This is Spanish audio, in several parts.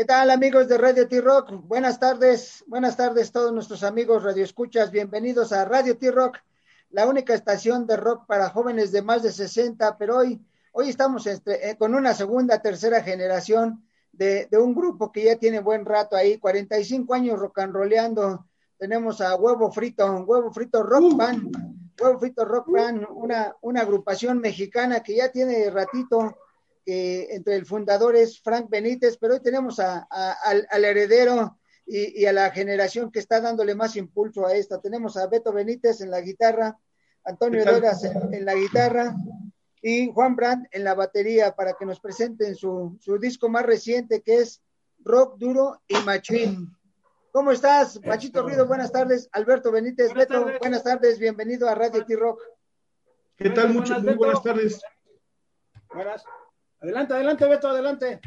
¿Qué tal amigos de Radio T-Rock? Buenas tardes, buenas tardes todos nuestros amigos Radio Escuchas, bienvenidos a Radio T-Rock, la única estación de rock para jóvenes de más de 60, pero hoy, hoy estamos eh, con una segunda, tercera generación de, de, un grupo que ya tiene buen rato ahí, 45 años rock and rollando. Tenemos a Huevo Frito, Huevo Frito Rock Band, Huevo Frito Rock Band, una, una agrupación mexicana que ya tiene ratito que entre el fundador es Frank Benítez, pero hoy tenemos a, a, al, al, heredero y, y, a la generación que está dándole más impulso a esta. Tenemos a Beto Benítez en la guitarra, Antonio Doras en, en, la guitarra y Juan Brandt en la batería para que nos presenten su, su disco más reciente que es Rock Duro y Machín. ¿Cómo estás, Machito Ruido? Buenas tardes. Alberto Benítez, buenas Beto, tardes. buenas tardes. Bienvenido a Radio T-Rock. ¿Qué tal? Mucho, muy buenas tardes. Buenas. Adelante, adelante, Beto, adelante.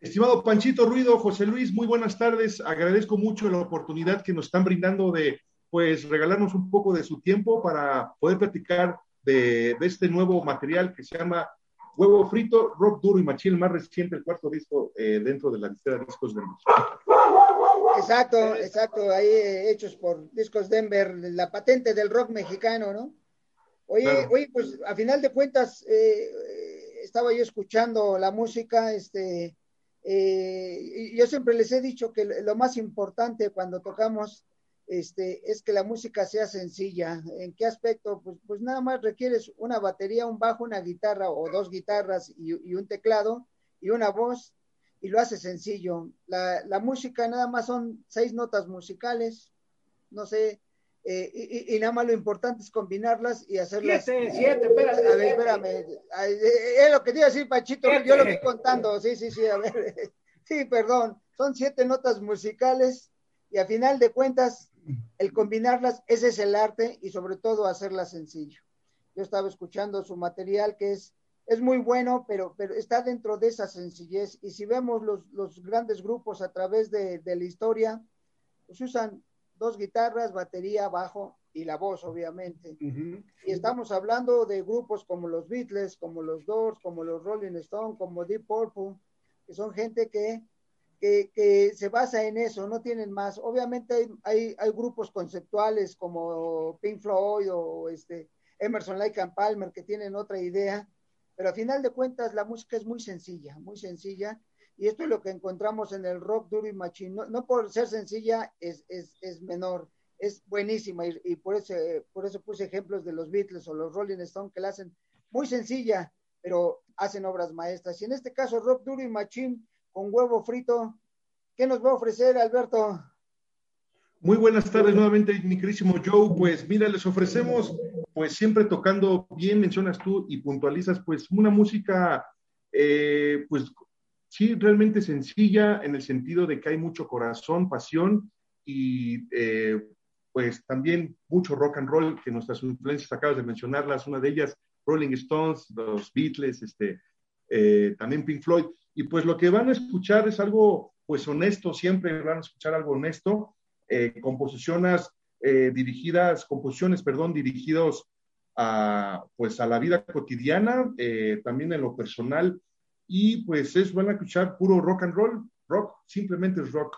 Estimado Panchito Ruido, José Luis, muy buenas tardes. Agradezco mucho la oportunidad que nos están brindando de, pues, regalarnos un poco de su tiempo para poder platicar de, de este nuevo material que se llama Huevo Frito, Rock Duro y Machín, más reciente, el cuarto disco eh, dentro de la lista de discos de Exacto, exacto, ahí eh, hechos por Discos Denver, la patente del rock mexicano, ¿no? Oye, claro. oye, pues a final de cuentas, eh, estaba yo escuchando la música, este, eh, yo siempre les he dicho que lo más importante cuando tocamos este, es que la música sea sencilla. ¿En qué aspecto? Pues, pues nada más requieres una batería, un bajo, una guitarra o dos guitarras y, y un teclado y una voz y lo hace sencillo. La, la, música nada más son seis notas musicales, no sé, eh, y, y, nada más lo importante es combinarlas y hacerlas. Siete, siete, espérate. A ver, espérame. Es lo que te iba a decir, Pachito, siete. yo lo estoy contando, sí, sí, sí, a ver. Sí, perdón, son siete notas musicales y a final de cuentas, el combinarlas, ese es el arte y sobre todo hacerlas sencillo. Yo estaba escuchando su material que es es muy bueno, pero, pero está dentro de esa sencillez. Y si vemos los, los grandes grupos a través de, de, la historia, pues usan dos guitarras, batería, bajo y la voz, obviamente. Uh -huh. Y estamos hablando de grupos como los Beatles, como los Doors, como los Rolling Stones, como Deep Purple, que son gente que, que, que se basa en eso, no tienen más. Obviamente hay, hay, hay grupos conceptuales como Pink Floyd o este, Emerson Lake and Palmer que tienen otra idea, pero a final de cuentas la música es muy sencilla, muy sencilla, y esto es lo que encontramos en el rock duro y machine, no, por ser sencilla es, es, es menor, es buenísima, y, por, eso, por eso puse ejemplos de los Beatles o los Rolling Stones que la hacen muy sencilla, pero hacen obras maestras, y en este caso rock duro y machine con huevo frito, ¿qué nos va a ofrecer Alberto? Muy buenas tardes nuevamente, mi querísimo Joe. Pues mira, les ofrecemos, pues siempre tocando bien, mencionas tú y puntualizas, pues una música, eh, pues sí, realmente sencilla en el sentido de que hay mucho corazón, pasión y eh, pues también mucho rock and roll, que nuestras influencias acabas de mencionarlas, una de ellas Rolling Stones, los Beatles, este, eh, también Pink Floyd. Y pues lo que van a escuchar es algo, pues honesto, siempre van a escuchar algo honesto eh, composiciones eh, dirigidas, composiciones, perdón, dirigidos a, pues, a la vida cotidiana, eh, también en lo personal, y pues es, van a escuchar puro rock and roll, rock, simplemente es rock.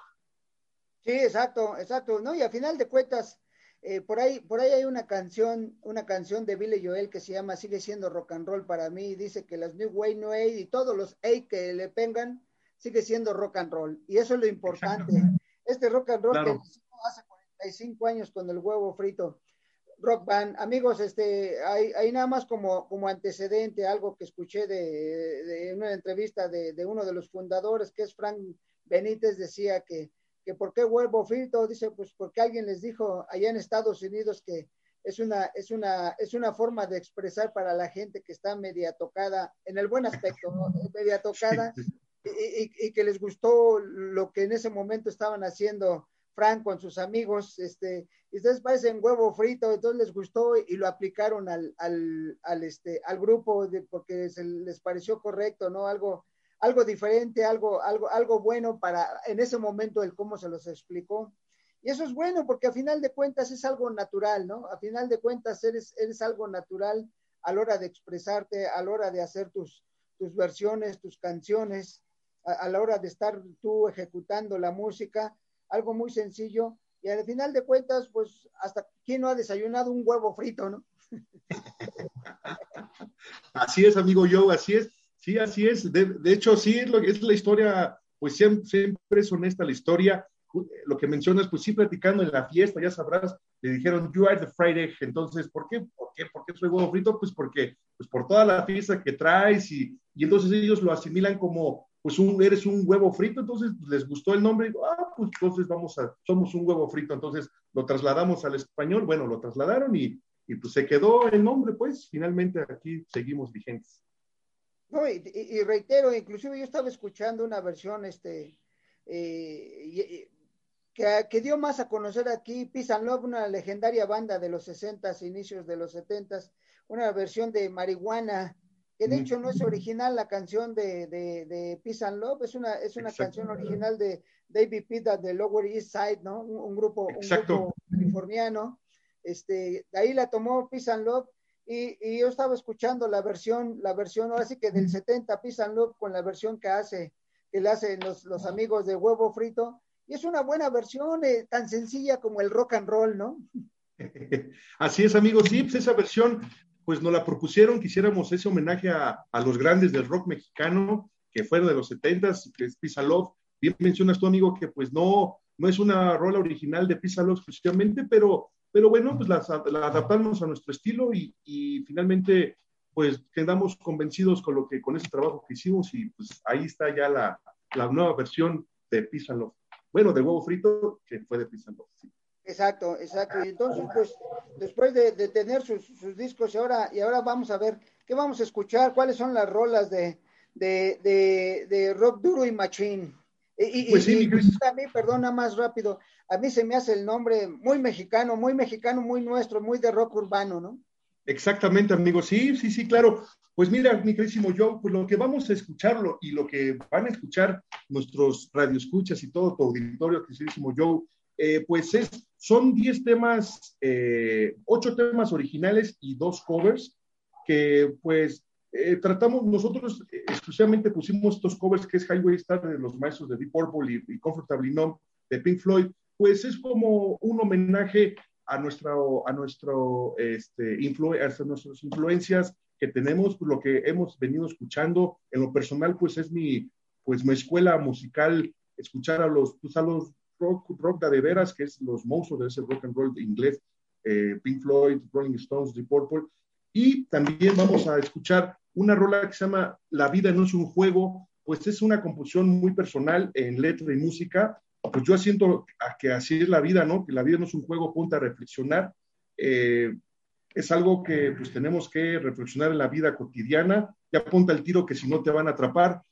Sí, exacto, exacto, ¿no? Y a final de cuentas, eh, por ahí, por ahí hay una canción, una canción de Billy Joel que se llama Sigue siendo rock and roll para mí, dice que las New Way, New Age y todos los A que le pengan, sigue siendo rock and roll, y eso es lo importante. Este rock and roll claro. que hace 45 años con el huevo frito. Rock Band, amigos, este, hay, hay nada más como, como antecedente, algo que escuché de, de una entrevista de, de, uno de los fundadores, que es Frank Benítez, decía que, que ¿por qué huevo frito? Dice, pues porque alguien les dijo allá en Estados Unidos que es una, es una, es una forma de expresar para la gente que está media tocada, en el buen aspecto, ¿no? media tocada, y, y, y que les gustó lo que en ese momento estaban haciendo Frank con sus amigos, este, ustedes parecen huevo frito, entonces les gustó y lo aplicaron al, al, al, este, al grupo porque les pareció correcto, ¿no? Algo, algo diferente, algo, algo, algo bueno para en ese momento el cómo se los explicó. Y eso es bueno porque a final de cuentas es algo natural, ¿no? A final de cuentas eres, eres algo natural a la hora de expresarte, a la hora de hacer tus, tus versiones, tus canciones. a, la hora de estar tú ejecutando la música, algo muy sencillo. Y al final de cuentas, pues hasta quién no ha desayunado un huevo frito, ¿no? así es, amigo Joe, así es. Sí, así es. De, hecho, sí, es, la historia, pues siempre, siempre es honesta la historia lo que mencionas, pues sí, platicando en la fiesta, ya sabrás, le dijeron, you are the fried egg. Entonces, ¿por qué? ¿Por qué? ¿Por qué soy huevo frito? Pues porque, pues por toda la fiesta que traes y, y entonces ellos lo asimilan como, pues un, eres un huevo frito, entonces pues, les gustó el nombre y ah, pues entonces vamos a, somos un huevo frito, entonces lo trasladamos al español, bueno, lo trasladaron y, y pues se quedó el nombre, pues finalmente aquí seguimos vigentes. No, y, reitero, inclusive yo estaba escuchando una versión, este, eh, que, dio más a conocer aquí Peace una legendaria banda de los 60s, inicios de los 70s, una versión de Marihuana, que de hecho no es original la canción de, de, de Peace and Love, es una, es una canción original de David Pita de Lower East Side, ¿no? Un, grupo, un grupo californiano. Este, de ahí la tomó Peace and Love y, y, yo estaba escuchando la versión, la versión ahora sí que del 70 Peace and Love con la versión que hace, que le hacen los, los amigos de Huevo Frito y es una buena versión, eh, tan sencilla como el rock and roll, ¿no? Así es, amigos. Sí, pues esa versión, pues nos la propusieron, quisiéramos ese homenaje a, los grandes del rock mexicano, que fueron de los 70 que es Pisa Love. Bien mencionas tú, amigo, que pues no, no es una rola original de Pisa Love exclusivamente, pero, pero bueno, pues la, adaptamos a nuestro estilo y, finalmente pues quedamos convencidos con lo que con ese trabajo que hicimos y pues ahí está ya la, la nueva versión de Pisa Love bueno, de huevo frito, que fue de pizza Exacto, exacto. Y entonces, pues, después de, tener sus, discos y ahora, y ahora vamos a ver qué vamos a escuchar, cuáles son las rolas de, de, rock duro y machine. Y, pues sí, a mí, perdona más rápido, a mí se me hace el nombre muy mexicano, muy mexicano, muy nuestro, muy de rock urbano, ¿no? Exactamente, amigo. Sí, sí, sí, claro. Pues mira, mi queridísimo Joe, pues lo que vamos a escucharlo y lo que van a escuchar nuestros radioescuchas y todo tu auditorio, queridísimo Joe, eh, pues es, son 10 temas, eh, 8 temas originales y dos covers que pues eh, tratamos, nosotros exclusivamente pusimos estos covers que es Highway Star de los maestros de Deep Purple y, y Comfortably Numb de Pink Floyd, pues es como un homenaje a, nuestro, a, nuestro, este, a nuestras influencias que tenemos, lo que hemos venido escuchando. En lo personal, pues es mi, pues, mi escuela musical, escuchar a los, pues, a los rock, rock de veras, que es los monstruos de ese rock and roll de inglés, eh, Pink Floyd, Rolling Stones, The Purple. Y también vamos a escuchar una rola que se llama La vida no es un juego, pues es una composición muy personal en letra y música, pues yo siento que así es la vida, ¿no? Que la vida no es un juego, punta a reflexionar. Eh, es algo que pues tenemos que reflexionar en la vida cotidiana. Ya apunta el tiro que si no te van a atrapar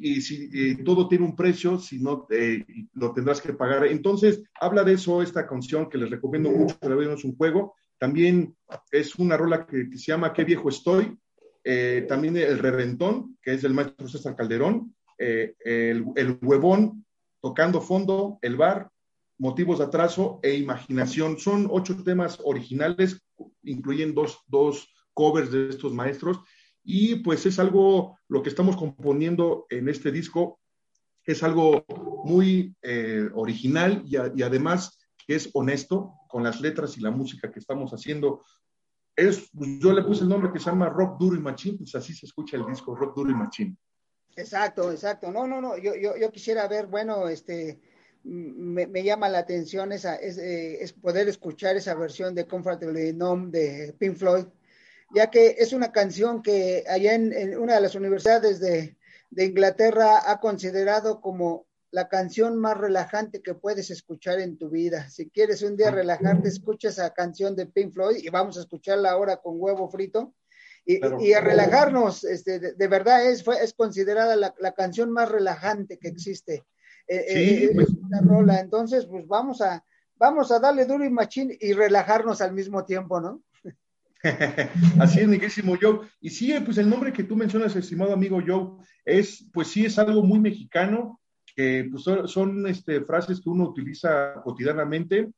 y si todo tiene un precio, si no eh, lo tendrás que pagar. Entonces, habla de eso esta canción que les recomiendo mucho, que la vida no es un juego. También es una rola que, se llama Qué viejo estoy. Eh, también el reventón, que es del maestro César Calderón. el, el huevón, Tocando Fondo, El Bar, Motivos de Atraso e Imaginación. Son ocho temas originales, incluyen dos, dos covers de estos maestros. Y pues es algo, lo que estamos componiendo en este disco, es algo muy eh, original y, además es honesto con las letras y la música que estamos haciendo. Es, yo le puse el nombre que se llama Rock Duro y Machine, pues así se escucha el disco, Rock Duro y Machine. Exacto, exacto. No, no, no. Yo, yo, yo quisiera ver, bueno, este, me, me llama la atención esa, es, eh, es, poder escuchar esa versión de Comfortably Numb de Pink Floyd, ya que es una canción que allá en, una de las universidades de, de, Inglaterra ha considerado como la canción más relajante que puedes escuchar en tu vida. Si quieres un día relajarte, escucha esa canción de Pink Floyd y vamos a escucharla ahora con huevo frito y, a relajarnos, este, de, verdad es, fue, es considerada la, la canción más relajante que existe. Eh, eh, eh pues. rola. Entonces, pues vamos a, vamos a darle duro y machín y relajarnos al mismo tiempo, ¿no? Así es, mi Joe. Y sí, pues el nombre que tú mencionas, estimado amigo Joe, es, pues sí, es algo muy mexicano, que pues son, este, frases que uno utiliza cotidianamente.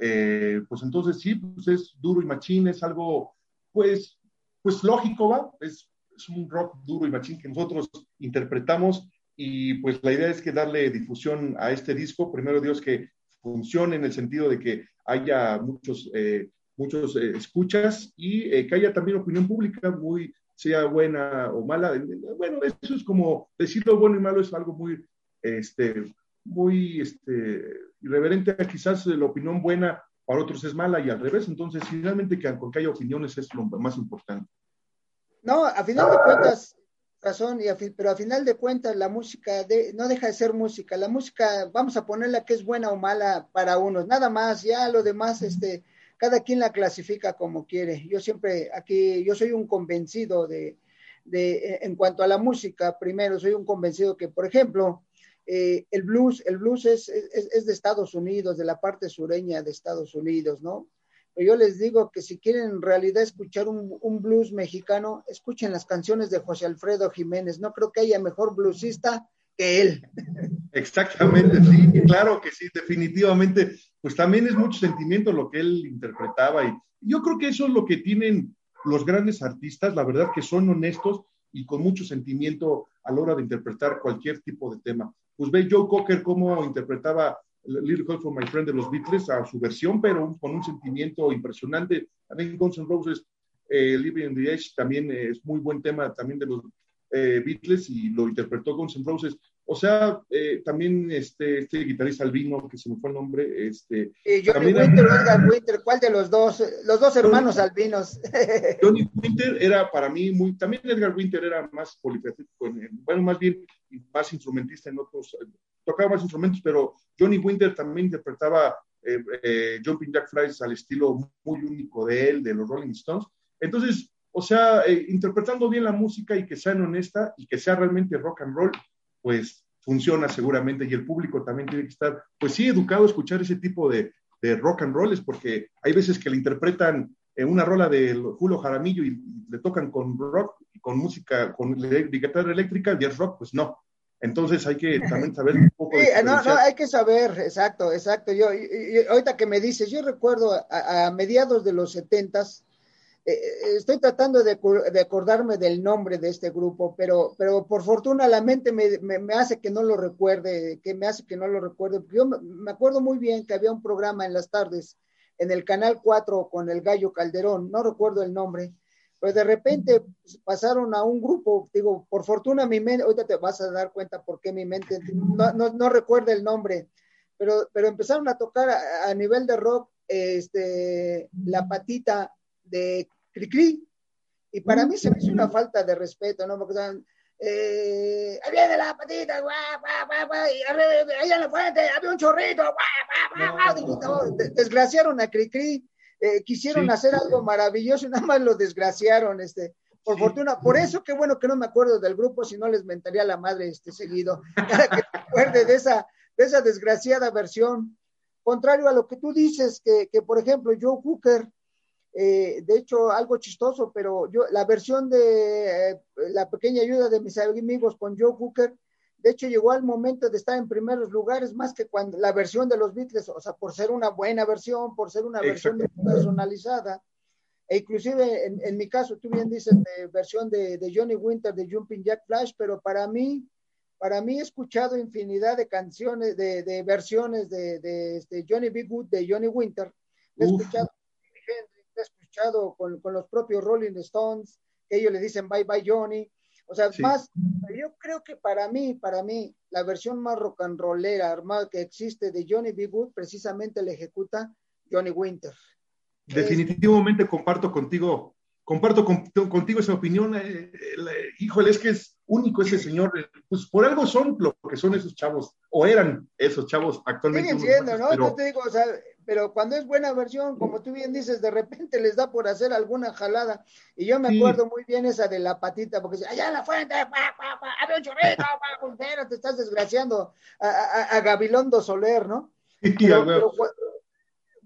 Eh, pues entonces sí, pues es duro y machín, es algo, pues, pues lógico, ¿va? Es, un rock duro y machín que nosotros interpretamos y pues la idea es que darle difusión a este disco, primero Dios que funcione en el sentido de que haya muchos, eh, muchos eh, escuchas y eh, que haya también opinión pública muy sea buena o mala. Bueno, eso es como decirlo bueno y malo es algo muy, este, muy este, irreverente quizás la opinión buena para otros es mala y al revés. Entonces, finalmente que, que haya opiniones es lo más importante. No, a final de cuentas, razón, y pero a final de cuentas la música de, no deja de ser música. La música, vamos a ponerla que es buena o mala para unos, nada más, ya lo demás, este, cada quien la clasifica como quiere. Yo siempre aquí, yo soy un convencido de, de en cuanto a la música, primero, soy un convencido que, por ejemplo, eh, el blues, el blues es, es, es, de Estados Unidos, de la parte sureña de Estados Unidos, ¿no? yo les digo que si quieren en realidad escuchar un, un, blues mexicano, escuchen las canciones de José Alfredo Jiménez. No creo que haya mejor bluesista que él. Exactamente, sí, claro que sí, definitivamente. Pues también es mucho sentimiento lo que él interpretaba y yo creo que eso es lo que tienen los grandes artistas, la verdad que son honestos y con mucho sentimiento a la hora de interpretar cualquier tipo de tema. Pues ve Joe Cocker cómo interpretaba Little Call for My Friend de los Beatles a su versión, pero con un sentimiento impresionante. También Guns N' Roses, eh, Living in the Edge, también es muy buen tema también de los eh, Beatles y lo interpretó Guns N' Roses. O sea, eh, también este, este guitarrista albino, que se me fue el nombre, este... Johnny también, Winter, Edgar Winter, ¿cuál de los dos? Los dos hermanos Johnny, albinos. Johnny Winter era para mí muy... También Edgar Winter era más polifacético, bueno, más bien más instrumentista en otros... Tocaba más instrumentos, pero Johnny Winter también interpretaba eh, eh, Jumping Jack Fries al estilo muy único de él, de los Rolling Stones. Entonces, o sea, eh, interpretando bien la música y que sea honesta y que sea realmente rock and roll, pues funciona seguramente y el público también tiene que estar, pues sí, educado a escuchar ese tipo de, de rock and rolls, porque hay veces que le interpretan en una rola de Julio Jaramillo y le tocan con rock y con música, con guitarra eléctrica, y es rock, pues no. Entonces hay que también saber un poco. Sí, no, no, hay que saber, exacto, exacto. Yo, yo ahorita que me dices, yo recuerdo a, a mediados de los setentas, eh, eh, estoy tratando de, de, acordarme del nombre de este grupo, pero, pero por fortuna la mente me, me, me, hace que no lo recuerde, que me hace que no lo recuerde. Yo me acuerdo muy bien que había un programa en las tardes en el Canal 4 con el Gallo Calderón, no recuerdo el nombre, pues de repente pasaron a un grupo, digo, por fortuna mi mente, ahorita te vas a dar cuenta por qué mi mente no, no, no recuerda el nombre, pero, pero empezaron a tocar a, a nivel de rock este, la patita de Cricri. Y para mí se me hizo una falta de respeto, ¿no? Porque estaban, eh, ahí viene la patita, guau, guau, guau, guau, y allá en la fuente había un chorrito, guau, guau, guau, no, desgraciaron a Cricri, eh, quisieron sí. hacer algo maravilloso y nada más lo desgraciaron, este, por sí. fortuna, por eso qué bueno que no me acuerdo del grupo, si no les mentaría la madre este seguido, cada que me acuerde de esa, de esa desgraciada versión. Contrario a lo que tú dices, que, que por ejemplo, Joe Hooker, eh, de hecho, algo chistoso, pero yo, la versión de eh, la pequeña ayuda de mis amigos con Joe Hooker, de hecho, llegó al momento de estar en primeros lugares más que cuando la versión de los Beatles, o sea, por ser una buena versión, por ser una versión personalizada, e inclusive en, en, mi caso, tú bien dices de versión de, de, Johnny Winter, de Jumping Jack Flash, pero para mí, para mí he escuchado infinidad de canciones, de, de versiones de, de, este Johnny B. Good, de Johnny Winter, he escuchado escuchado con, con, los propios Rolling Stones, que ellos le dicen bye bye Johnny. O sea, sí. más, yo creo que para mí, para mí, la versión más rock and rollera armada que existe de Johnny B. Good, precisamente la ejecuta Johnny Winter. Definitivamente es... comparto contigo, comparto con, contigo esa opinión. Eh, eh, híjole, es que es único ese señor. Pues por algo son lo que son esos chavos, o eran esos chavos actualmente. Siguen siendo, ¿no? Pero... Yo te digo, o sea, pero cuando es buena versión, como tú bien dices, de repente les da por hacer alguna jalada. Y yo me sí. acuerdo muy bien esa de la patita, porque dice, allá en la fuente, pa, pa, pa, un chorrito, pa, pero te estás desgraciando a, a, a Gabilondo Soler, ¿no? Pero, pero,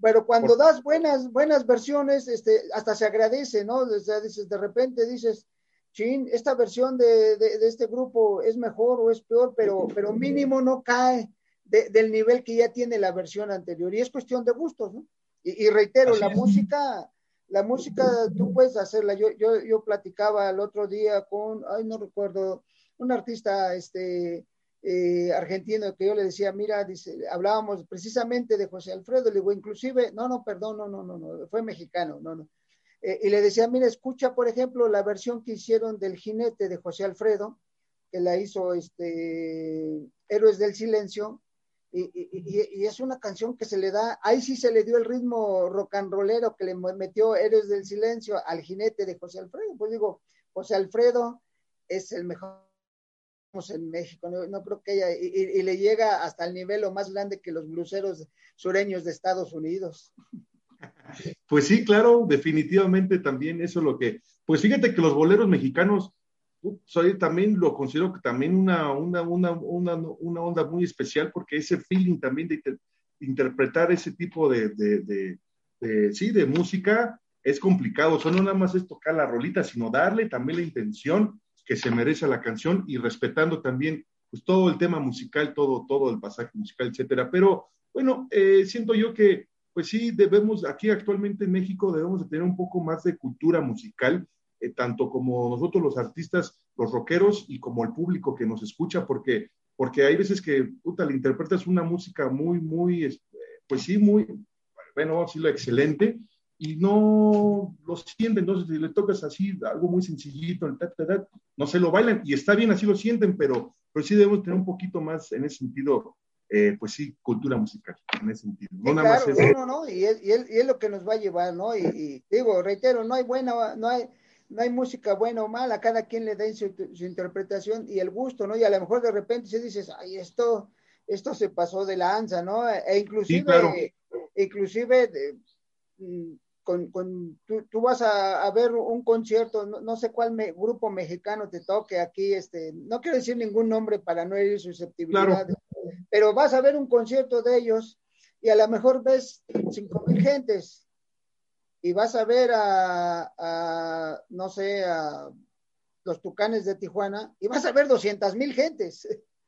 pero, cuando das buenas, buenas versiones, este, hasta se agradece, ¿no? O sea, dices, de repente dices, chin, esta versión de, de, de este grupo es mejor o es peor, pero, pero mínimo no cae de, del nivel que ya tiene la versión anterior. Y es cuestión de gustos, ¿no? Y, y reitero, Así la es. música, la música tú puedes hacerla. Yo, yo, yo platicaba el otro día con, ay, no recuerdo, un artista este, eh, argentino que yo le decía, mira, dice, hablábamos precisamente de José Alfredo, le digo, inclusive, no, no, perdón, no, no, no, no, fue mexicano, no, no. Eh, y le decía, mira, escucha, por ejemplo, la versión que hicieron del jinete de José Alfredo, que la hizo este Héroes del Silencio, y, y, y, es una canción que se le da, ahí sí se le dio el ritmo rock and rollero que le metió Héroes del Silencio al jinete de José Alfredo. Pues digo, José Alfredo es el mejor en México, no, creo que ella, y, le llega hasta el nivel o más grande que los bluseros sureños de Estados Unidos. Pues sí, claro, definitivamente también eso es lo que, pues fíjate que los boleros mexicanos, soy también lo considero que también una, una, una, una, onda muy especial porque ese feeling también de, interpretar ese tipo de, de, de, sí, de música es complicado, o no nada más es tocar la rolita, sino darle también la intención que se merece la canción y respetando también pues todo el tema musical, todo, todo el pasaje musical, etcétera. Pero bueno, eh, siento yo que pues sí debemos, aquí actualmente en México debemos de tener un poco más de cultura musical, eh, tanto como nosotros los artistas, los rockeros y como el público que nos escucha, porque, porque hay veces que, puta, le interpretas una música muy, muy, este, pues sí, muy, bueno, vamos a decirlo, excelente, y no lo sienten. Entonces, si le tocas así, algo muy sencillito, el no se lo bailan y está bien, así lo sienten, pero, pero sí debemos tener un poquito más en ese sentido, eh, pues sí, cultura musical, en ese sentido. No, nada más no, no, no, y es, y, es, y es, lo que nos va a llevar, ¿no? Y, digo, reitero, no hay buena, no hay, no hay música buena o mala, cada quien le da su, su, interpretación y el gusto, ¿no? Y a lo mejor de repente se dices, ay, esto, esto se pasó de lanza, ¿no? E inclusive, sí, claro. inclusive, de, mm, con, con tú, tú, vas a, a, ver un concierto, no, no sé cuál me, grupo mexicano te toque aquí, este, no quiero decir ningún nombre para no herir susceptibilidades, claro. pero vas a ver un concierto de ellos y a lo mejor ves cinco mil gentes y vas a ver a, a, no sé, a los Tucanes de Tijuana y vas a ver doscientas mil gentes.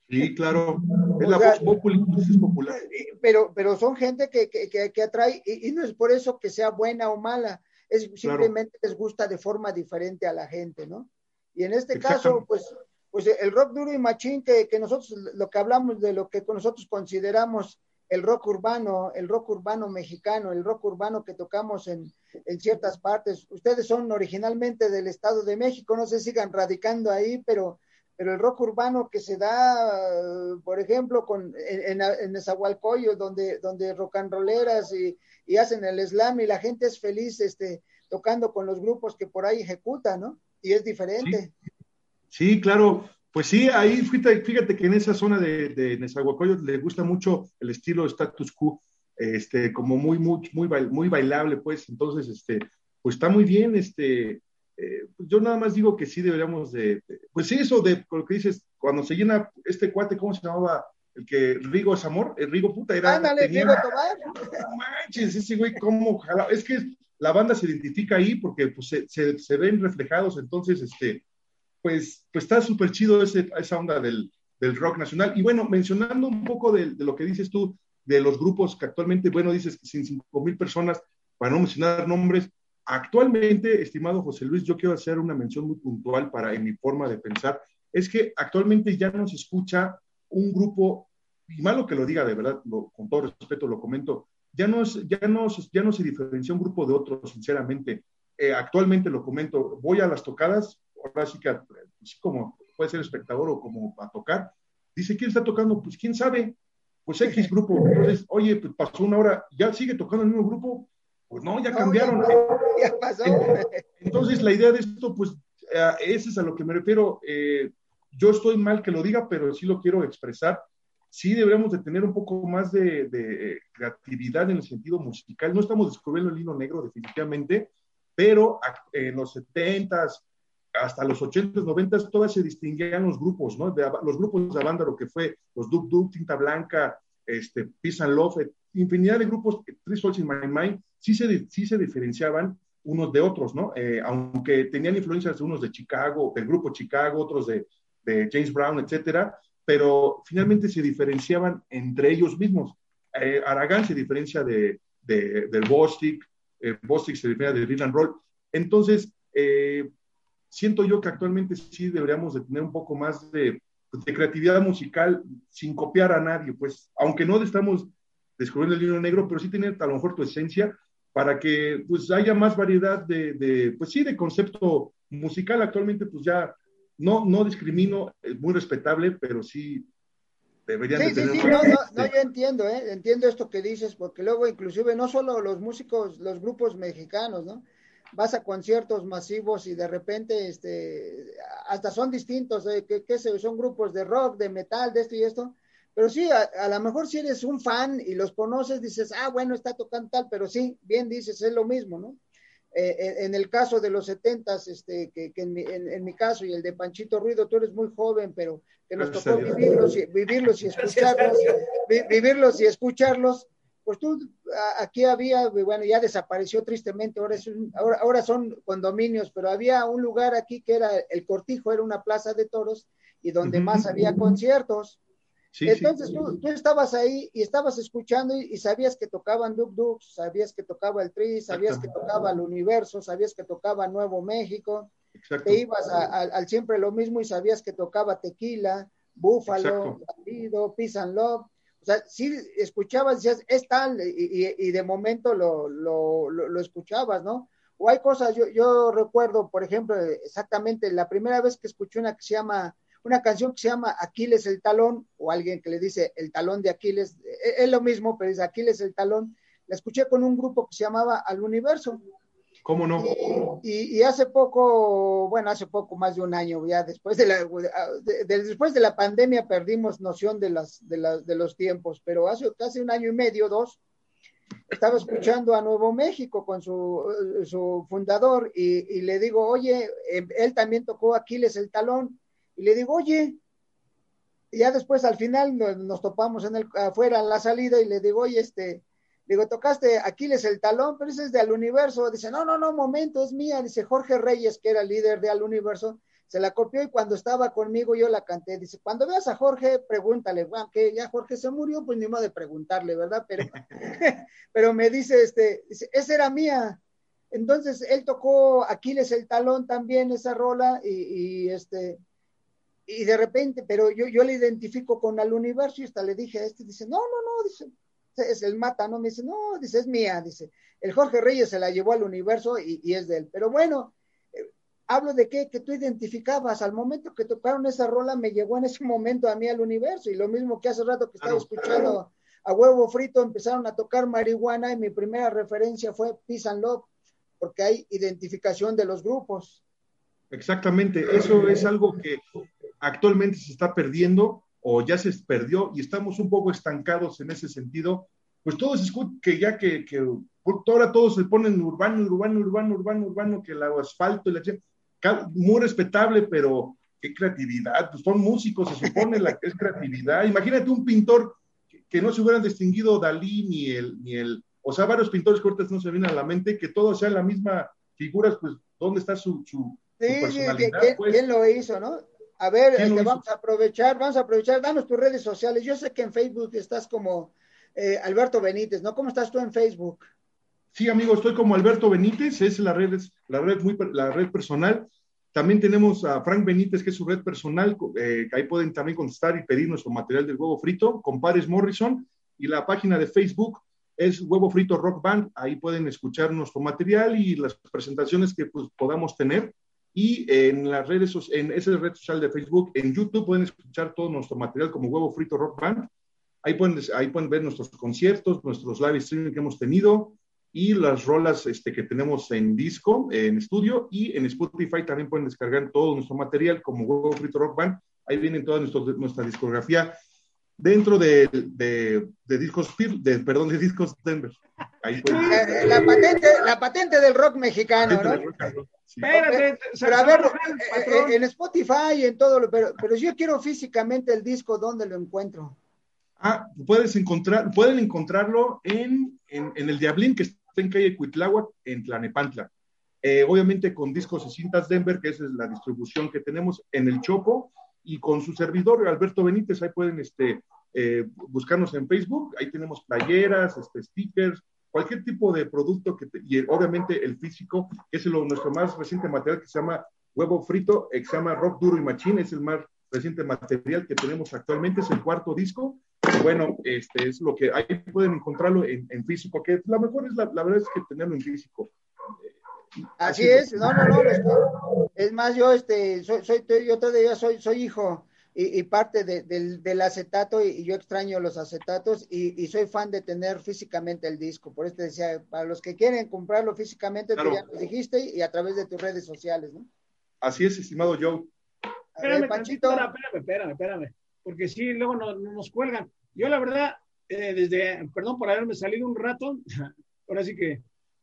Sí, claro. Es la sea, voz popular. Pero, pero son gente que, que, que atrae, y, y, no es por eso que sea buena o mala, es simplemente claro. les gusta de forma diferente a la gente, ¿no? Y en este caso, pues, pues el rock duro y machín, que, que nosotros, lo que hablamos de lo que nosotros consideramos el rock urbano, el rock urbano mexicano, el rock urbano que tocamos en, en ciertas partes. Ustedes son originalmente del Estado de México, no se sigan radicando ahí, pero pero el rock urbano que se da, por ejemplo, con, en, en, en donde, donde rock and y, y, hacen el slam y la gente es feliz este, tocando con los grupos que por ahí ejecutan, ¿no? Y es diferente. Sí claro. Pues sí, ahí fíjate, fíjate, que en esa zona de, de Nezahualcóyotl le gusta mucho el estilo status quo, este, como muy, muy, muy, muy bailable, pues, entonces, este, pues está muy bien, este, eh, pues yo nada más digo que sí deberíamos de, de, pues sí, eso de lo que dices, cuando se llena este cuate, ¿cómo se llamaba? El que Rigo es amor, el Rigo puta era. Ándale, tenía, Rigo Tobar. No manches, ese güey, cómo ojalá. Es que la banda se identifica ahí porque pues, se, se, se ven reflejados, entonces, este, pues, pues está súper chido ese, esa onda del, rock nacional. Y bueno, mencionando un poco de, lo que dices tú, de los grupos que actualmente, bueno, dices que sin cinco mil personas, para no mencionar nombres, Actualmente, estimado José Luis, yo quiero hacer una mención muy puntual para en mi forma de pensar, es que actualmente ya no se escucha un grupo, y malo que lo diga de verdad, con todo respeto lo comento, ya no, es, ya, no, ya no se diferencia un grupo de otro, sinceramente. Eh, actualmente lo comento, voy a las tocadas, ahora sí que, así como puede ser espectador o como a tocar, dice, ¿quién está tocando? Pues quién sabe, pues X grupo. Entonces, oye, pues pasó una hora, ya sigue tocando el mismo grupo, pues no, ya cambiaron. No, ya, ya pasó. Entonces, la idea de esto, pues, uh, ese es a lo que me refiero. Eh, yo estoy mal que lo diga, pero sí lo quiero expresar. Sí deberíamos de tener un poco más de, de creatividad en el sentido musical. No estamos descubriendo el hilo negro, definitivamente, pero en los 70s, hasta los 80s, 90s, todas se distinguían los grupos, ¿no? De, los grupos de banda, lo que fue los Duk Duk, Tinta Blanca, este, Peace and Love, infinidad de grupos, Three Souls in My Mind, sí se, sí se diferenciaban unos de otros, ¿no? Eh, aunque tenían influencias de unos de Chicago, del grupo Chicago, otros de, de James Brown, etcétera, pero finalmente se diferenciaban entre ellos mismos. Eh, Aragán se diferencia de, de, del Bostic, eh, Bostic se diferencia de and Roll. Entonces, eh, siento yo que actualmente sí deberíamos de tener un poco más de, de creatividad musical sin copiar a nadie, pues, aunque no estamos descubriendo el libro negro, pero sí tener a lo mejor tu esencia para que pues haya más variedad de, de, pues sí, de concepto musical. Actualmente pues ya no, no discrimino, es muy respetable, pero sí deberían de tener... Sí, no, no, no, yo entiendo, ¿eh? entiendo esto que dices, porque luego inclusive no solo los músicos, los grupos mexicanos, ¿no? Vas a conciertos masivos y de repente este, hasta son distintos, ¿eh? que, que son grupos de rock, de metal, de esto y esto, pero sí, a, a lo mejor si eres un fan y los conoces, dices, ah, bueno, está tocando tal, pero sí, bien dices, es lo mismo, ¿no? Eh, en el caso de los setentas, este, que, que en, mi, en, en, mi, caso y el de Panchito Ruido, tú eres muy joven, pero que nos tocó vivirlos y, vivirlos y escucharlos, vi, vivirlos y escucharlos, pues tú, aquí había, bueno, ya desapareció tristemente, ahora, es un, ahora, ahora son condominios, pero había un lugar aquí que era el Cortijo, era una plaza de toros y donde uh -huh. más había conciertos. Sí, Entonces sí. Tú, tú, estabas ahí y estabas escuchando y, y sabías que tocaban Duk Duk, sabías que tocaba el Tri, sabías que tocaba el Universo, sabías que tocaba Nuevo México, Exacto. te ibas a, a, al siempre lo mismo y sabías que tocaba Tequila, Búfalo, Bandido, Peace and Love. O sea, sí escuchabas, decías, es tal, y, de momento lo, lo, lo, lo, escuchabas, ¿no? O hay cosas, yo, yo recuerdo, por ejemplo, exactamente la primera vez que escuché una que se llama una canción que se llama Aquiles el talón, o alguien que le dice el talón de Aquiles, es, es lo mismo, pero dice Aquiles el talón, la escuché con un grupo que se llamaba Al Universo. ¿Cómo no? Y, y, hace poco, bueno, hace poco, más de un año, ya después de la, de, de, después de la pandemia perdimos noción de, las, de, las, de los tiempos, pero hace casi un año y medio, dos, estaba escuchando a Nuevo México con su, su fundador y, y le digo, oye, él también tocó Aquiles el talón, y le digo, oye, y ya después al final nos, nos, topamos en el, afuera en la salida y le digo, oye, este, digo, tocaste Aquiles el talón, pero ese es de Al Universo. Dice, no, no, no, momento, es mía. Dice, Jorge Reyes, que era líder de Al Universo, se la copió y cuando estaba conmigo yo la canté. Dice, cuando veas a Jorge, pregúntale, bueno, que ya Jorge se murió, pues ni modo de preguntarle, ¿verdad? Pero, pero me dice, este, dice, esa era mía. Entonces, él tocó Aquiles el talón también, esa rola, y, y este, y de repente, pero yo, yo le identifico con al universo y hasta le dije a este, dice, no, no, no, dice, es el mata, ¿no? Me dice, no, dice, es mía, dice, el Jorge Reyes se la llevó al universo y, y es de él. Pero bueno, eh, hablo de qué, que tú identificabas, al momento que tocaron esa rola me llegó en ese momento a mí al universo y lo mismo que hace rato que estaba claro. escuchando a huevo frito empezaron a tocar marihuana y mi primera referencia fue Peace and Love, porque hay identificación de los grupos. Exactamente, eso es algo que actualmente se está perdiendo o ya se perdió y estamos un poco estancados en ese sentido, pues todos escuchan que ya que, que ahora todos se ponen urbano, urbano, urbano, urbano, urbano, que el asfalto y la muy respetable, pero qué creatividad, pues son músicos, se supone la que es creatividad. Imagínate un pintor que, que, no se hubieran distinguido Dalí ni el, ni el, o sea, varios pintores cortes no se vienen a la mente, que todos sean la misma figuras, pues, ¿dónde está su, su, sí, su personalidad? ¿quién, pues? ¿quién lo hizo, no? A ver, este, vamos a aprovechar, vamos a aprovechar, danos tus redes sociales. Yo sé que en Facebook estás como eh, Alberto Benítez, ¿no? ¿Cómo estás tú en Facebook? Sí, amigo, estoy como Alberto Benítez, es la red, la red, muy, la red personal. También tenemos a Frank Benítez, que es su red personal, eh, ahí pueden también contestar y pedir nuestro material del huevo frito, compadres Morrison, y la página de Facebook es Huevo Frito Rock Band, ahí pueden escuchar nuestro material y las presentaciones que pues, podamos tener y en las redes, en esa red social de Facebook, en YouTube pueden escuchar todo nuestro material como Huevo Frito Rock Band. Ahí pueden, ahí pueden ver nuestros conciertos, nuestros live streaming que hemos tenido y las rolas este, que tenemos en disco, en estudio y en Spotify también pueden descargar todo nuestro material como Huevo Frito Rock Band. Ahí viene toda nuestro, nuestra discografía dentro de, de, de, discos, de, perdón, de discos Denver. Ahí la, la, patente, la patente del rock mexicano, ¿no? Rock, sí. Espérate, pero a ver, eh, en Spotify y en todo, lo, pero, pero yo quiero físicamente el disco, ¿dónde lo encuentro? Ah, puedes encontrar, pueden encontrarlo en, en, en el Diablín, que está en calle Cuitláhuac, en Tlanepantla. Eh, obviamente con discos y cintas Denver, que esa es la distribución que tenemos en el Chopo, y con su servidor, Alberto Benítez, ahí pueden este, eh, buscarnos en Facebook, ahí tenemos playeras, este, stickers, cualquier tipo de producto que te, y obviamente el físico, que es lo, nuestro más reciente material que se llama huevo frito, que se llama rock duro y machín, es el más reciente material que tenemos actualmente, es el cuarto disco. bueno, este es lo que ahí pueden encontrarlo en, físico, que la mejor es la, verdad es que tenerlo en físico. Así, es, no, no, no, es más, yo este, soy, soy yo todavía soy, soy hijo y, parte del, acetato y, yo extraño los acetatos y, soy fan de tener físicamente el disco. Por eso te decía, para los que quieren comprarlo físicamente, tú ya lo dijiste y a través de tus redes sociales, ¿no? Así es, estimado Joe. Espérame, Panchito. Espérame, espérame, espérame, porque sí, luego nos, nos cuelgan. Yo la verdad, eh, desde, perdón por haberme salido un rato, ahora sí que,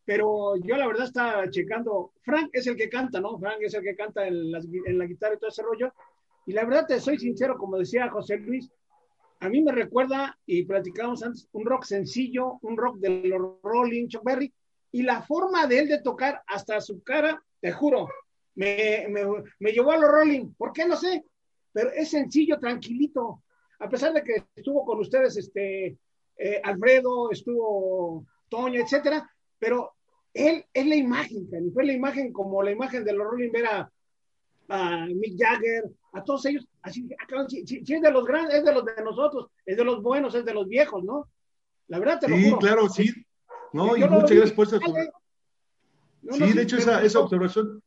pero yo la verdad estaba checando, Frank es el que canta, ¿no? Frank es el que canta en, en la guitarra y todo ese rollo, y la verdad te soy sincero, como decía José Luis, a mí me recuerda, y platicábamos antes, un rock sencillo, un rock de los Rolling, Chuck Berry, y la forma de él de tocar hasta su cara, te juro, me, me, llevó a los Rolling. ¿Por qué? No sé, pero es sencillo, tranquilito. A pesar de que estuvo con ustedes este, eh, Alfredo, estuvo Toño, etcétera, pero él es la imagen, fue la imagen como la imagen de los Rolling, ver a, a Mick Jagger, a todos ellos, así, ah, si, es de los grandes, es de los de nosotros, es de los buenos, es de los viejos, ¿no? La verdad te lo Sí, claro, sí. No, y muchas gracias por esa sí, de hecho, esa, esa observación,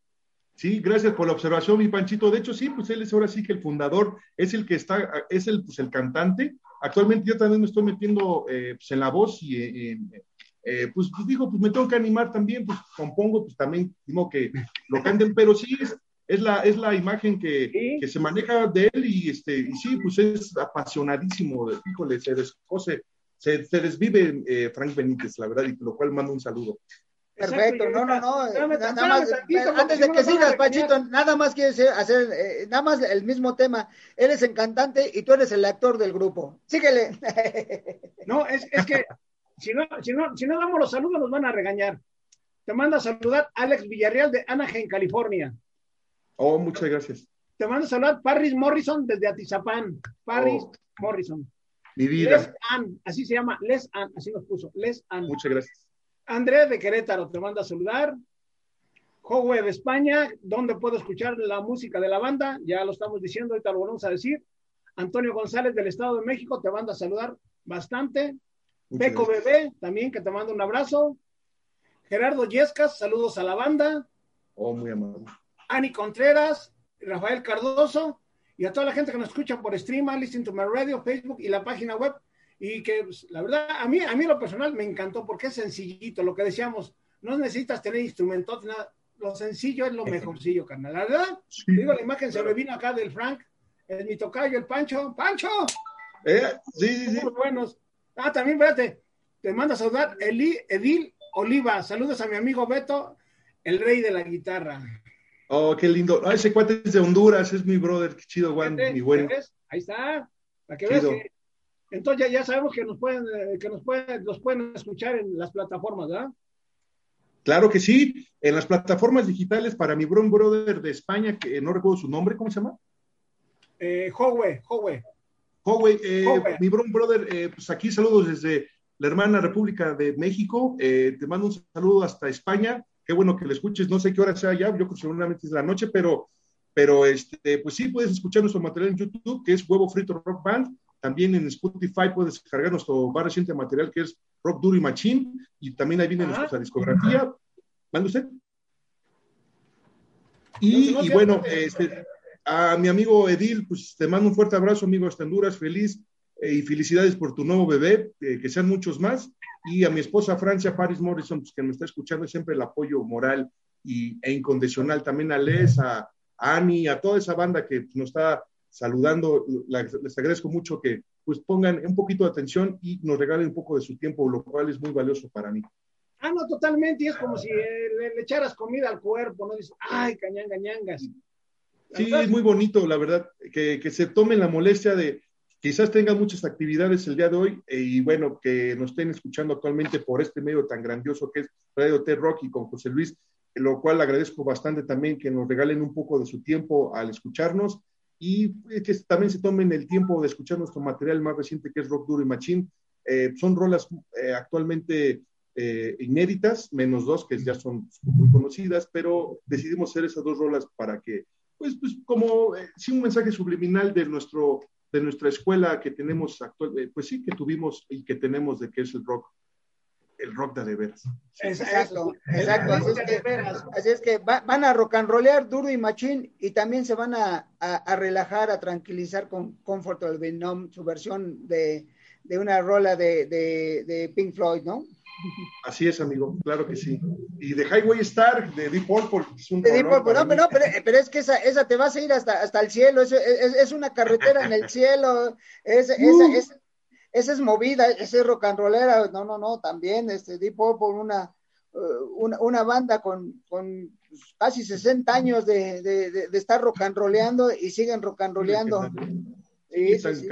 Sí, gracias por la observación, mi Panchito. De hecho, sí, pues él es ahora sí que el fundador, es el que está, es el, pues, el cantante. Actualmente yo también me estoy metiendo eh, pues, en la voz y eh, eh, pues, pues, dijo, pues me tengo que animar también, pues compongo, pues también digo que lo canten, pero sí, es, es la, es la imagen que, que, se maneja de él y, este, y sí, pues es apasionadísimo, híjole, se descose, se, se desvive eh, Frank Benítez, la verdad, y lo cual mando un saludo. Perfecto, no, no, no, nada más, antes de que sigas, Pachito, nada más quieres hacer, eh, nada más el mismo tema, eres el cantante y tú eres el actor del grupo, síguele. No, es, es que si no, si, no, si no damos los saludos nos van a regañar. Te manda a saludar Alex Villarreal de Anaheim, California. Oh, muchas gracias. Te mando a saludar Parris Morrison desde Atizapán. Parris oh. Morrison. Mi vida. Les Ann, así se llama, Les Ann, así nos puso, Les Ann. Muchas gracias. Andrés de Querétaro te manda a saludar. Jogue de España, ¿dónde puedo escuchar la música de la banda? Ya lo estamos diciendo, ahorita lo volvemos a decir. Antonio González del Estado de México te manda a saludar bastante. Beco Bebé, también que te manda un abrazo. Gerardo Yescas, saludos a la banda. Oh, muy amable. Ani Contreras, Rafael Cardoso y a toda la gente que nos escucha por stream, Listen to My Radio, Facebook y la página web. Y que pues, la verdad, a mí, a mí lo personal me encantó porque es sencillito, lo que decíamos, no necesitas tener instrumentos, nada. Lo sencillo es lo mejorcillo, carnal. La verdad, digo, la imagen se me vino acá del Frank, el mi tocayo, el Pancho. ¡Pancho! Eh, sí, sí, sí. Muy buenos. Ah, también, espérate, te manda a saludar Eli, Edil Oliva. Saludos a mi amigo Beto, el rey de la guitarra. Oh, qué lindo. Ah, ese cuate es de Honduras, es mi brother, qué chido, Juan, mi bueno. Ahí está, para que veas que... Entonces ya, sabemos que nos pueden, eh, que nos pueden, los pueden escuchar en las plataformas, ¿verdad? Claro que sí, en las plataformas digitales para mi bro brother de España, que no recuerdo su nombre, ¿cómo se llama? Eh, Howe, Howe. Howe, eh, mi bro brother, eh, pues aquí saludos desde la hermana República de México, te mando un saludo hasta España, qué bueno que le escuches, no sé qué hora sea ya, yo creo que seguramente es la noche, pero, pero este, pues sí, puedes escuchar nuestro material en YouTube, que es Huevo Frito Rock Band, también en Spotify puedes descargar nuestro más reciente material, que es Rock Duro y Machine, y también ahí viene nuestra discografía. ¿Manda usted? Y, bueno, este, a mi amigo Edil, pues te mando un fuerte abrazo, amigo hasta Honduras, feliz eh, y felicidades por tu nuevo bebé, eh, que sean muchos más y a mi esposa Francia Paris Morrison, pues, que me está escuchando siempre el apoyo moral y, e incondicional, también a Les, a, Ani, a toda esa banda que nos está saludando, les agradezco mucho que pues pongan un poquito de atención y nos regalen un poco de su tiempo, lo cual es muy valioso para mí. Ah, no, totalmente, y es como si le, echaras comida al cuerpo, ¿no? Dices, ay, cañanga, ñangas. Sí, es muy bonito, la verdad, que, que se tomen la molestia de, Quizás tengan muchas actividades el día de hoy eh, y bueno, que nos estén escuchando actualmente por este medio tan grandioso que es Radio T-Rock y con José Luis, lo cual agradezco bastante también que nos regalen un poco de su tiempo al escucharnos y eh, que también se tomen el tiempo de escuchar nuestro material más reciente que es Rock Duro y Machine. Eh, son rolas actualmente inéditas, menos dos que ya son muy conocidas, pero decidimos hacer esas dos rolas para que pues, pues como eh, sí un mensaje subliminal de nuestro de nuestra escuela que tenemos actual, eh, pues sí que tuvimos y que tenemos de que es el rock el rock de de veras. Exacto, exacto. Así es que, van a rock and rollear duro y machín y también se van a, relajar, a tranquilizar con Comfortable Venom, su versión de, una rola de, de, Pink Floyd, ¿no? Así es, amigo, claro que sí. Y de Highway Star, de Deep Purple, es un de Deep Purple, no, pero, pero, es que esa, esa te vas a ir hasta, hasta el cielo, es, es, una carretera en el cielo, es, uh. es, esa es movida, ese es rock and rollera, no, no, no, también, este, Deep Purple, una, uh, una, una, banda con, con casi 60 años de, de, de, estar rock and rollando y siguen rock and rollando. Sí, sí,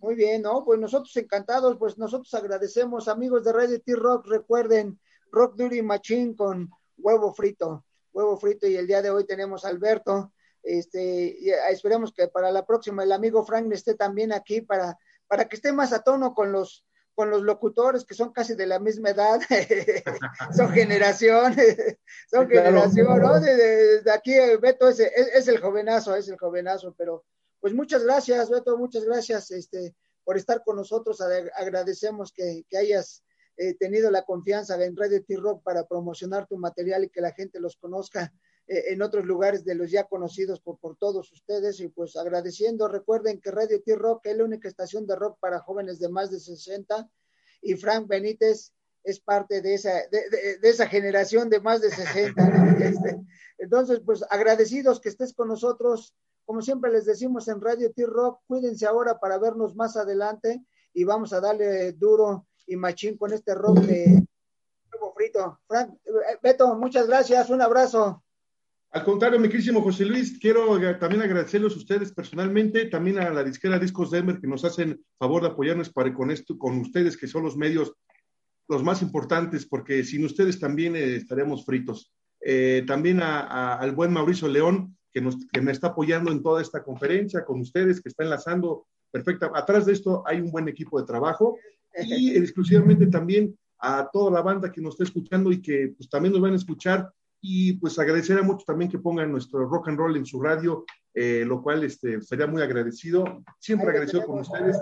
Muy bien, ¿no? Pues nosotros encantados, pues nosotros agradecemos, amigos de Radio T-Rock, recuerden, Rock Duty Machine con huevo frito, huevo frito, y el día de hoy tenemos a Alberto, este, y esperemos que para la próxima el amigo Frank esté también aquí para para que esté más a tono con los, con los locutores que son casi de la misma edad, son generación, son generación, ¿no? De, aquí eh, Beto es, es, el jovenazo, es el jovenazo, pero pues muchas gracias, Beto, muchas gracias este, por estar con nosotros, agradecemos que, que hayas eh, tenido la confianza en Radio T-Rock para promocionar tu material y que la gente los conozca eh, en otros lugares de los ya conocidos por, por todos ustedes y pues agradeciendo, recuerden que Radio T-Rock es la única estación de rock para jóvenes de más de 60 y Frank Benítez es parte de esa, de, esa generación de más de 60. Este, entonces, pues agradecidos que estés con nosotros. Como siempre les decimos en Radio T-Rock, cuídense ahora para vernos más adelante y vamos a darle duro y machín con este rock de nuevo frito. Frank, eh, Beto, muchas gracias, un abrazo. Al contrario, mi querísimo José Luis, quiero también agradecerles a ustedes personalmente, también a la disquera Discos Denver que nos hacen favor de apoyarnos para con esto, con ustedes que son los medios los más importantes, porque sin ustedes también eh, estaremos fritos. Eh, también al buen Mauricio León, que, nos, que me está apoyando en toda esta conferencia, con ustedes, que está enlazando perfecta. Atrás de esto hay un buen equipo de trabajo y exclusivamente también a toda la banda que nos está escuchando y que pues, también nos van a escuchar y pues agradecer mucho también que pongan nuestro rock and roll en su radio, eh, lo cual este, sería muy agradecido, siempre agradecido con ustedes.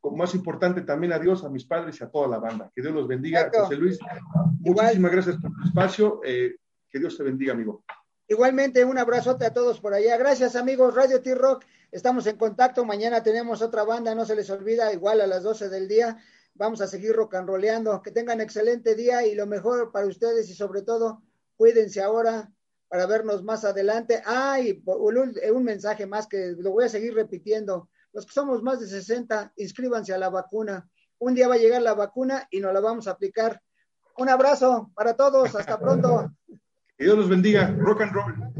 Como más importante también a Dios, a mis padres y a toda la banda. Que Dios los bendiga. José Luis, muchísimas gracias por tu espacio. Eh, que Dios te bendiga, amigo. Igualmente, un abrazote a todos por allá. Gracias, amigos. Radio T-Rock, estamos en contacto. Mañana tenemos otra banda, no se les olvida, igual a las 12 del día. Vamos a seguir rock and rollando. Que tengan excelente día y lo mejor para ustedes y sobre todo Cuídense ahora para vernos más adelante. Ah, y un, mensaje más que lo voy a seguir repitiendo. Los que somos más de 60, inscríbanse a la vacuna. Un día va a llegar la vacuna y nos la vamos a aplicar. Un abrazo para todos. Hasta pronto. Dios los bendiga. Rock and roll.